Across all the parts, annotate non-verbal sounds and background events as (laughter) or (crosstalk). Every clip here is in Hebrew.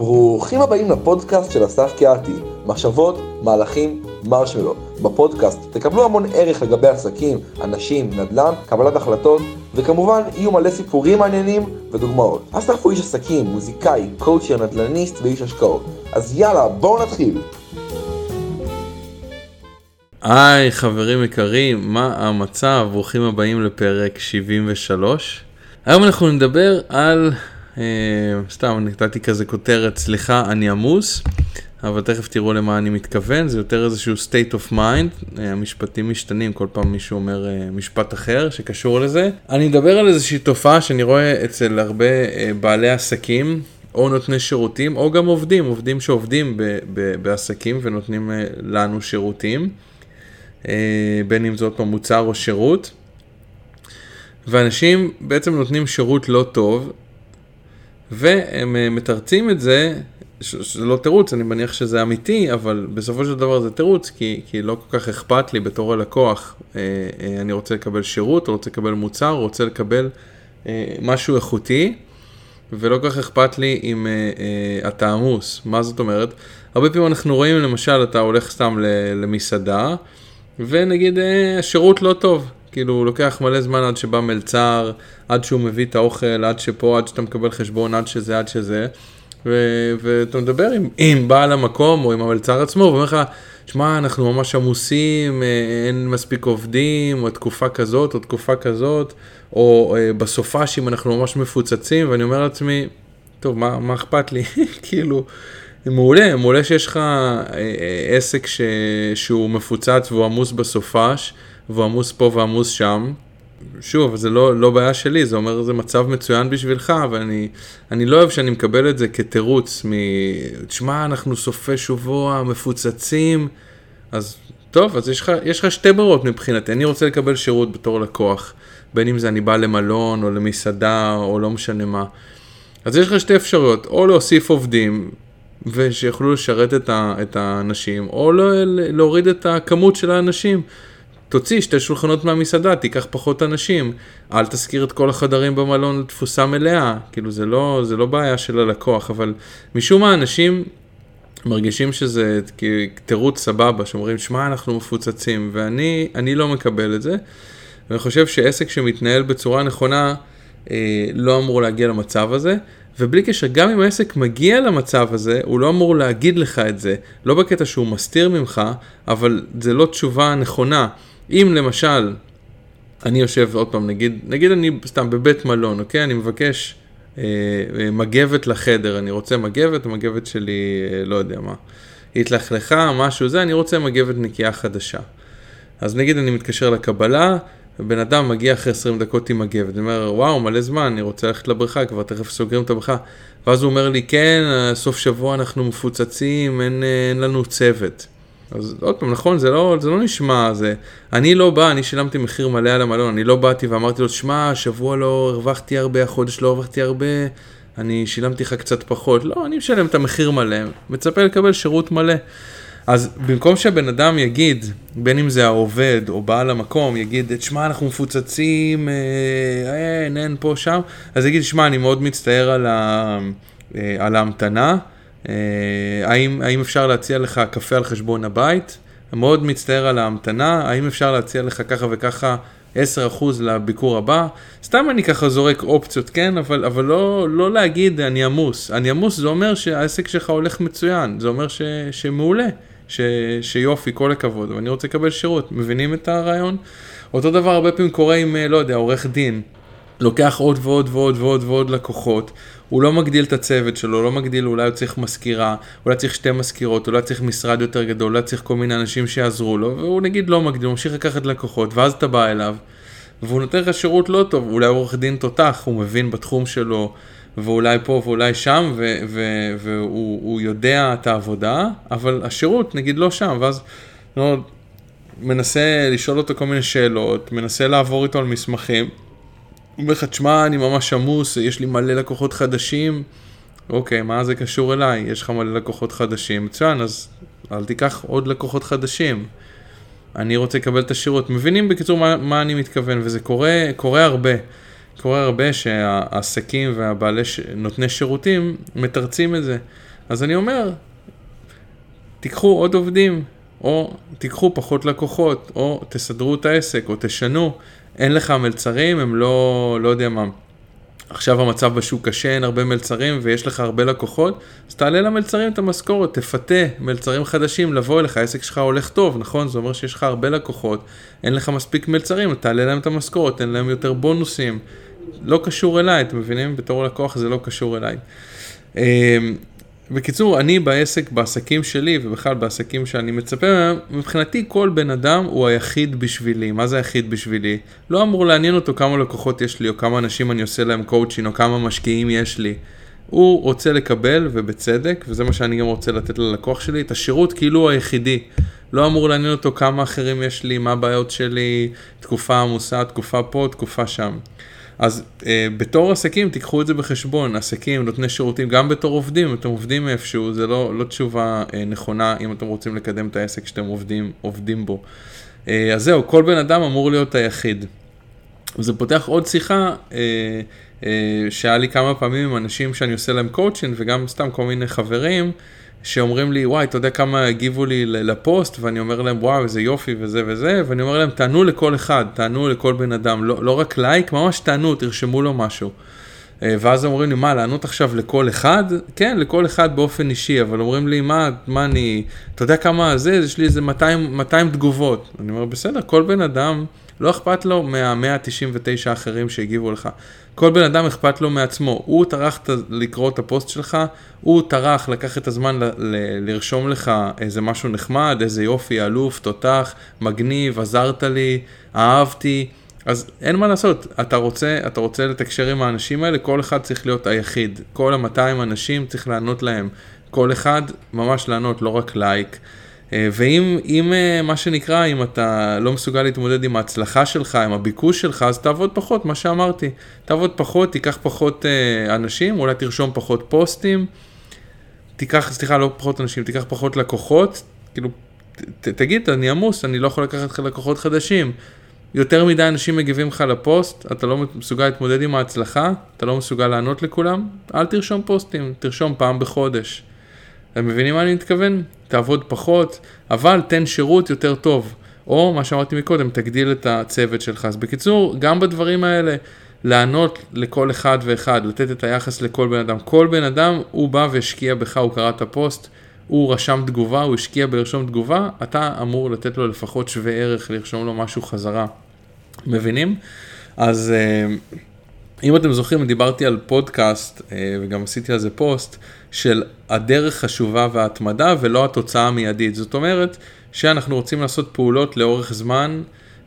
ברוכים הבאים לפודקאסט של אסף קיאתי, מחשבות, מהלכים, מרשמלו. בפודקאסט תקבלו המון ערך לגבי עסקים, אנשים, נדל"ן, קבלת החלטות, וכמובן יהיו מלא סיפורים מעניינים ודוגמאות. אסף הוא איש עסקים, מוזיקאי, קואוצ'ר, נדל"ניסט ואיש השקעות. אז יאללה, בואו נתחיל. היי חברים יקרים, מה המצב? ברוכים הבאים לפרק 73. היום אנחנו נדבר על, סתם נתתי כזה כותרת, סליחה, אני עמוס, אבל תכף תראו למה אני מתכוון, זה יותר איזשהו state of mind, אה, המשפטים משתנים, כל פעם מישהו אומר אה, משפט אחר שקשור לזה. אני אדבר על איזושהי תופעה שאני רואה אצל הרבה אה, בעלי עסקים. או נותני שירותים, או גם עובדים, עובדים שעובדים ב- ב- בעסקים ונותנים אה, לנו שירותים. אה, בין אם זה עוד פעם מוצר או שירות. ואנשים בעצם נותנים שירות לא טוב, והם אה, מתרצים את זה, שזה לא תירוץ, אני מניח שזה אמיתי, אבל בסופו של דבר זה תירוץ, כי, כי לא כל כך אכפת לי בתור הלקוח, אה, אה, אני רוצה לקבל שירות, רוצה לקבל מוצר, רוצה לקבל משהו איכותי, ולא כל כך אכפת לי אם אה, אה, אתה עמוס. מה זאת אומרת? הרבה פעמים אנחנו רואים, למשל, אתה הולך סתם למסעדה, ונגיד אה, השירות לא טוב, כאילו לוקח מלא זמן עד שבא מלצר, עד שהוא מביא את האוכל, עד שפה, עד שאתה מקבל חשבון, עד שזה, עד שזה. ו- ואתה מדבר עם, עם בעל המקום או עם המלצר עצמו, ואומר לך, שמע, אנחנו ממש עמוסים, אה, אין מספיק עובדים, או תקופה כזאת, או תקופה כזאת, או אה, בסופ"שים אנחנו ממש מפוצצים, ואני אומר לעצמי, טוב, מה, מה אכפת לי? (laughs) כאילו, מעולה, מעולה שיש לך אה, אה, עסק ש... שהוא מפוצץ והוא עמוס בסופש, והוא עמוס פה ועמוס שם. שוב, זה לא, לא בעיה שלי, זה אומר זה מצב מצוין בשבילך, ואני אני לא אוהב שאני מקבל את זה כתירוץ מ... תשמע, אנחנו סופי שבוע, מפוצצים, אז טוב, אז יש לך, יש לך שתי ברירות מבחינתי, אני רוצה לקבל שירות בתור לקוח, בין אם זה אני בא למלון או למסעדה או לא משנה מה. אז יש לך שתי אפשרויות, או להוסיף עובדים, ושיוכלו לשרת את, ה, את האנשים, או לא, להוריד את הכמות של האנשים. תוציא שתי שולחנות מהמסעדה, תיקח פחות אנשים, אל תשכיר את כל החדרים במלון לתפוסה מלאה, כאילו זה לא, זה לא בעיה של הלקוח, אבל משום מה אנשים מרגישים שזה תירוץ סבבה, שאומרים, שמע, אנחנו מפוצצים, ואני לא מקבל את זה, ואני חושב שעסק שמתנהל בצורה נכונה, אה, לא אמור להגיע למצב הזה. ובלי קשר, גם אם העסק מגיע למצב הזה, הוא לא אמור להגיד לך את זה. לא בקטע שהוא מסתיר ממך, אבל זה לא תשובה נכונה. אם למשל, אני יושב עוד פעם, נגיד, נגיד אני סתם בבית מלון, אוקיי? אני מבקש אה, אה, מגבת לחדר, אני רוצה מגבת, המגבת שלי, אה, לא יודע מה, התלכלכה, משהו זה, אני רוצה מגבת נקייה חדשה. אז נגיד אני מתקשר לקבלה, ובן אדם מגיע אחרי 20 דקות עם מגבת, הוא אומר, וואו, מלא זמן, אני רוצה ללכת לבריכה, כבר תכף סוגרים את הבריכה. ואז הוא אומר לי, כן, סוף שבוע אנחנו מפוצצים, אין, אין לנו צוות. אז עוד פעם, נכון, זה לא, זה לא נשמע, זה... אני לא בא, אני שילמתי מחיר מלא על המלון, אני לא באתי ואמרתי לו, שמע, השבוע לא הרווחתי הרבה, החודש לא הרווחתי הרבה, אני שילמתי לך קצת פחות. לא, אני משלם את המחיר מלא, מצפה לקבל שירות מלא. אז במקום שהבן אדם יגיד, בין אם זה העובד או בעל המקום, יגיד, שמע, אנחנו מפוצצים, אה, אין, אין, פה, שם, אז יגיד, שמע, אני מאוד מצטער על, ה, אה, על ההמתנה, האם, האם אפשר להציע לך קפה על חשבון הבית? מאוד מצטער על ההמתנה, האם אפשר להציע לך ככה וככה 10% לביקור הבא? סתם אני ככה זורק אופציות, כן? אבל, אבל לא, לא להגיד אני עמוס. אני עמוס זה אומר שהעסק שלך הולך מצוין, זה אומר ש, שמעולה. ש, שיופי, כל הכבוד, ואני רוצה לקבל שירות, מבינים את הרעיון? אותו דבר הרבה פעמים קורה עם, אה, לא יודע, עורך דין. לוקח עוד ועוד ועוד ועוד ועוד לקוחות, הוא לא מגדיל את הצוות שלו, לא מגדיל, אולי הוא צריך מזכירה, אולי צריך שתי מזכירות, אולי צריך משרד יותר גדול, אולי צריך כל מיני אנשים שיעזרו לו, והוא נגיד לא מגדיל, הוא ממשיך לקחת לקוחות, ואז אתה בא אליו, והוא נותן לך שירות לא טוב, אולי עורך דין תותח, הוא מבין בתחום שלו, ואולי פה ואולי שם, ו- ו- והוא יודע את העבודה, אבל השירות נגיד לא שם, ואז לא, מנסה לשאול אותו כל מיני שאלות, מנסה לעבור איתו על מסמכים, הוא אומר לך, תשמע, אני ממש עמוס, יש לי מלא לקוחות חדשים, אוקיי, מה זה קשור אליי? יש לך מלא לקוחות חדשים, מצוין, אז אל תיקח עוד לקוחות חדשים. אני רוצה לקבל את השירות. מבינים בקיצור מה, מה אני מתכוון, וזה קורה, קורה הרבה. קורה הרבה שהעסקים והבעלי ש... נותני שירותים מתרצים את זה. אז אני אומר, תיקחו עוד עובדים, או תיקחו פחות לקוחות, או תסדרו את העסק, או תשנו. אין לך מלצרים, הם לא, לא יודע מה. עכשיו המצב בשוק קשה, אין הרבה מלצרים ויש לך הרבה לקוחות, אז תעלה למלצרים את המשכורת, תפתה מלצרים חדשים לבוא אליך, העסק שלך הולך טוב, נכון? זה אומר שיש לך הרבה לקוחות, אין לך מספיק מלצרים, תעלה להם את המשכורת, תן להם יותר בונוסים. לא קשור אליי, אתם מבינים? בתור לקוח זה לא קשור אליי. בקיצור, אני בעסק, בעסקים שלי, ובכלל בעסקים שאני מצפה מהם, מבחינתי כל בן אדם הוא היחיד בשבילי. מה זה היחיד בשבילי? לא אמור לעניין אותו כמה לקוחות יש לי, או כמה אנשים אני עושה להם קואוצ'ין, או כמה משקיעים יש לי. הוא רוצה לקבל, ובצדק, וזה מה שאני גם רוצה לתת ללקוח שלי, את השירות כאילו הוא היחידי. לא אמור לעניין אותו כמה אחרים יש לי, מה הבעיות שלי, תקופה עמוסה, תקופה פה, תקופה שם. אז אה, בתור עסקים תיקחו את זה בחשבון, עסקים, נותני שירותים, גם בתור עובדים, אם אתם עובדים איפשהו, זה לא, לא תשובה אה, נכונה אם אתם רוצים לקדם את העסק שאתם עובדים, עובדים בו. אה, אז זהו, כל בן אדם אמור להיות היחיד. וזה פותח עוד שיחה אה, אה, שהיה לי כמה פעמים עם אנשים שאני עושה להם קואוצ'ינג וגם סתם כל מיני חברים. שאומרים לי, וואי, אתה יודע כמה הגיבו לי לפוסט, ואני אומר להם, וואו, איזה יופי וזה וזה, ואני אומר להם, תענו לכל אחד, תענו לכל בן אדם, לא, לא רק לייק, ממש תענו, תרשמו לו משהו. אה, ואז אומרים לי, מה, לענות עכשיו לכל אחד? כן, לכל אחד באופן אישי, אבל אומרים לי, מה, מה אני, אתה יודע כמה זה, יש לי איזה 200, 200 תגובות. אני אומר, בסדר, כל בן אדם, לא אכפת לו מה-199 האחרים שהגיבו לך. כל בן אדם אכפת לו מעצמו. הוא טרח לקרוא את הפוסט שלך, הוא טרח לקח את הזמן ל- ל- לרשום לך איזה משהו נחמד, איזה יופי, אלוף, תותח, מגניב, עזרת לי, אהבתי. אז אין מה לעשות, אתה רוצה, אתה רוצה לתקשר עם האנשים האלה, כל אחד צריך להיות היחיד. כל ה-200 אנשים צריך לענות להם. כל אחד ממש לענות, לא רק לייק. אה, ואם אם, אה, מה שנקרא, אם אתה לא מסוגל להתמודד עם ההצלחה שלך, עם הביקוש שלך, אז תעבוד פחות, מה שאמרתי. תעבוד פחות, תיקח פחות אה, אנשים, אולי תרשום פחות פוסטים, תיקח, סליחה, לא פחות אנשים, תיקח פחות לקוחות, כאילו, ת, תגיד, אני עמוס, אני לא יכול לקחת לקוחות חדשים. יותר מדי אנשים מגיבים לך לפוסט, אתה לא מסוגל להתמודד עם ההצלחה, אתה לא מסוגל לענות לכולם, אל תרשום פוסטים, תרשום פעם בחודש. אתם מבינים מה אני מתכוון? תעבוד פחות, אבל תן שירות יותר טוב. או מה שאמרתי מקודם, תגדיל את הצוות שלך. אז בקיצור, גם בדברים האלה, לענות לכל אחד ואחד, לתת את היחס לכל בן אדם. כל בן אדם, הוא בא והשקיע בך, הוא קרא את הפוסט, הוא רשם תגובה, הוא השקיע בלרשום תגובה, אתה אמור לתת לו לפחות שווה ערך, לרשום לו משהו חזרה. מבינים? אז אה, אם אתם זוכרים, דיברתי על פודקאסט, אה, וגם עשיתי על זה פוסט, של הדרך חשובה וההתמדה ולא התוצאה המיידית. זאת אומרת שאנחנו רוצים לעשות פעולות לאורך זמן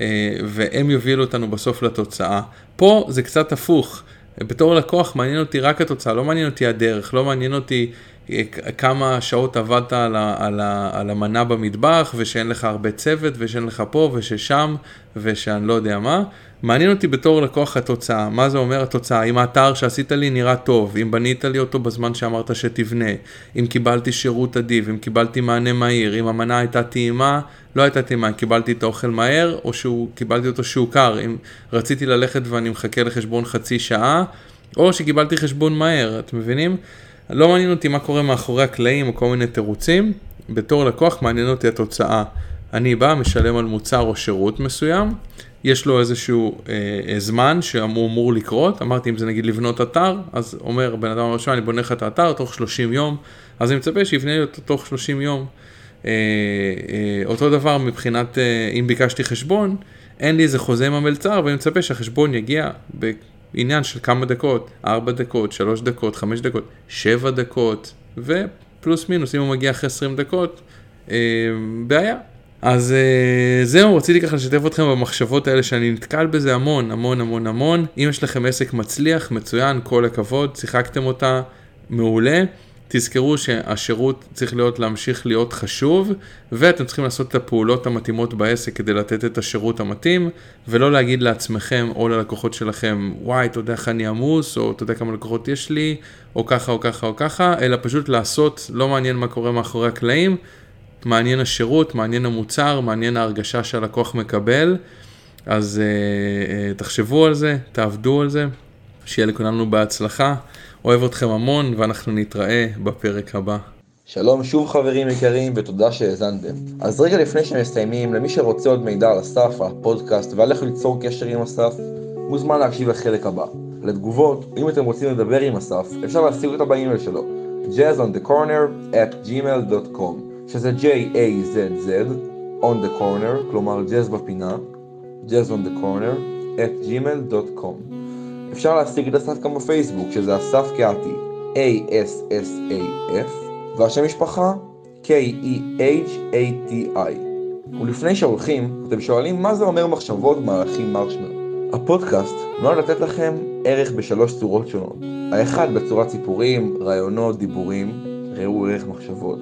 אה, והם יובילו אותנו בסוף לתוצאה. פה זה קצת הפוך. בתור לקוח מעניין אותי רק התוצאה, לא מעניין אותי הדרך, לא מעניין אותי כמה שעות עבדת על, ה, על, ה, על המנה במטבח ושאין לך הרבה צוות ושאין לך פה וששם ושאני לא יודע מה. מעניין אותי בתור לקוח התוצאה, מה זה אומר התוצאה, אם האתר שעשית לי נראה טוב, אם בנית לי אותו בזמן שאמרת שתבנה, אם קיבלתי שירות אדיב, אם קיבלתי מענה מהיר, אם המנה הייתה טעימה, לא הייתה טעימה, קיבלתי את האוכל מהר, או שקיבלתי אותו שהוא קר, אם רציתי ללכת ואני מחכה לחשבון חצי שעה, או שקיבלתי חשבון מהר, אתם מבינים? לא מעניין אותי מה קורה מאחורי הקלעים או כל מיני תירוצים, בתור לקוח מעניין אותי התוצאה. אני בא, משלם על מוצר או שירות מסוים, יש לו איזשהו אה, אה, זמן שאמור אמור לקרות, אמרתי אם זה נגיד לבנות אתר, אז אומר בן אדם הראשון אני בונה לך את האתר תוך 30 יום, אז אני מצפה שיבנה לי אותו תוך 30 יום. אה, אה, אותו דבר מבחינת אה, אם ביקשתי חשבון, אין לי איזה חוזה עם המלצר ואני מצפה שהחשבון יגיע בעניין של כמה דקות, 4 דקות, 3 דקות, 5 דקות, 7 דקות, ופלוס מינוס אם הוא מגיע אחרי 20 דקות, אה, בעיה. אז uh, זהו, רציתי ככה לשתף אתכם במחשבות האלה שאני נתקל בזה המון, המון, המון, המון. אם יש לכם עסק מצליח, מצוין, כל הכבוד, שיחקתם אותה מעולה. תזכרו שהשירות צריך להיות להמשיך להיות חשוב, ואתם צריכים לעשות את הפעולות המתאימות בעסק כדי לתת את השירות המתאים, ולא להגיד לעצמכם או ללקוחות שלכם, וואי, אתה יודע איך אני עמוס, או אתה יודע כמה לקוחות יש לי, או ככה או ככה או ככה, אלא פשוט לעשות, לא מעניין מה קורה מאחורי הקלעים. מעניין השירות, מעניין המוצר, מעניין ההרגשה שהלקוח מקבל, אז uh, uh, תחשבו על זה, תעבדו על זה, שיהיה לכולנו בהצלחה. אוהב אתכם המון ואנחנו נתראה בפרק הבא. שלום שוב חברים יקרים ותודה שהאזנתם. אז רגע לפני שמסיימים, למי שרוצה עוד מידע על אסף, הפודקאסט ועל איך ליצור קשר עם אסף, מוזמן להקשיב לחלק הבא. לתגובות, אם אתם רוצים לדבר עם אסף, אפשר להשיג אותה באימייל שלו, jazzonthecorner at gmail.com, שזה J-A-Z-Z, on the corner, כלומר jazz בפינה, jazz on the corner, at gmail.com. אפשר להשיג את אסף גם בפייסבוק, שזה אסף קהתי, A-S-S-A-F, והשם משפחה, K-E-H-A-T-I. ולפני שהולכים, אתם שואלים מה זה אומר מחשבות מהלכים מרשמלו. הפודקאסט נועד לתת לכם ערך בשלוש צורות שונות. האחד בצורת סיפורים, רעיונות, דיבורים, ראו ערך מחשבות.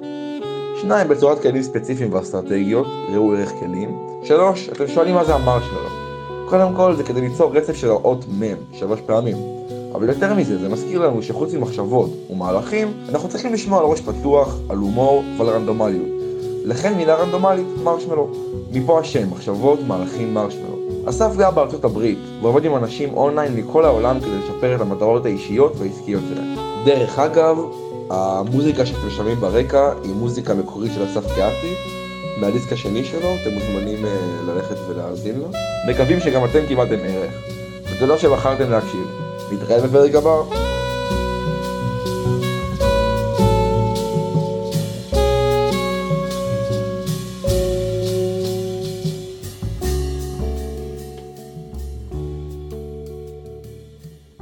שניים בצורת כלים ספציפיים ואסטרטגיות, ראו ערך כלים. שלוש, אתם שואלים מה זה המרשמלו. קודם כל זה כדי ליצור רצף של האות מ' שלוש פעמים. אבל יותר מזה, זה מזכיר לנו שחוץ ממחשבות ומהלכים, אנחנו צריכים לשמור על ראש פתוח, על הומור ועל רנדומליות. לכן מילה רנדומלית, מרשמלו. מפה השם, מחשבות, מהלכים, מרשמלו. אסף גר בארצות הברית, ועובד עם אנשים אונליין מכל העולם כדי לשפר את המטרות האישיות והעסקיות שלהם. דרך אגב, המוזיקה שאתם שומעים ברקע היא מוזיקה מקורית של אסף קהתי, מהדיסק השני שלו, אתם מוזמנים uh, ללכת ולהאזין לו. מקווים שגם אתם קיבלתם ערך. ותודה שבחרתם להקשיב. נתראה בפרק הבא.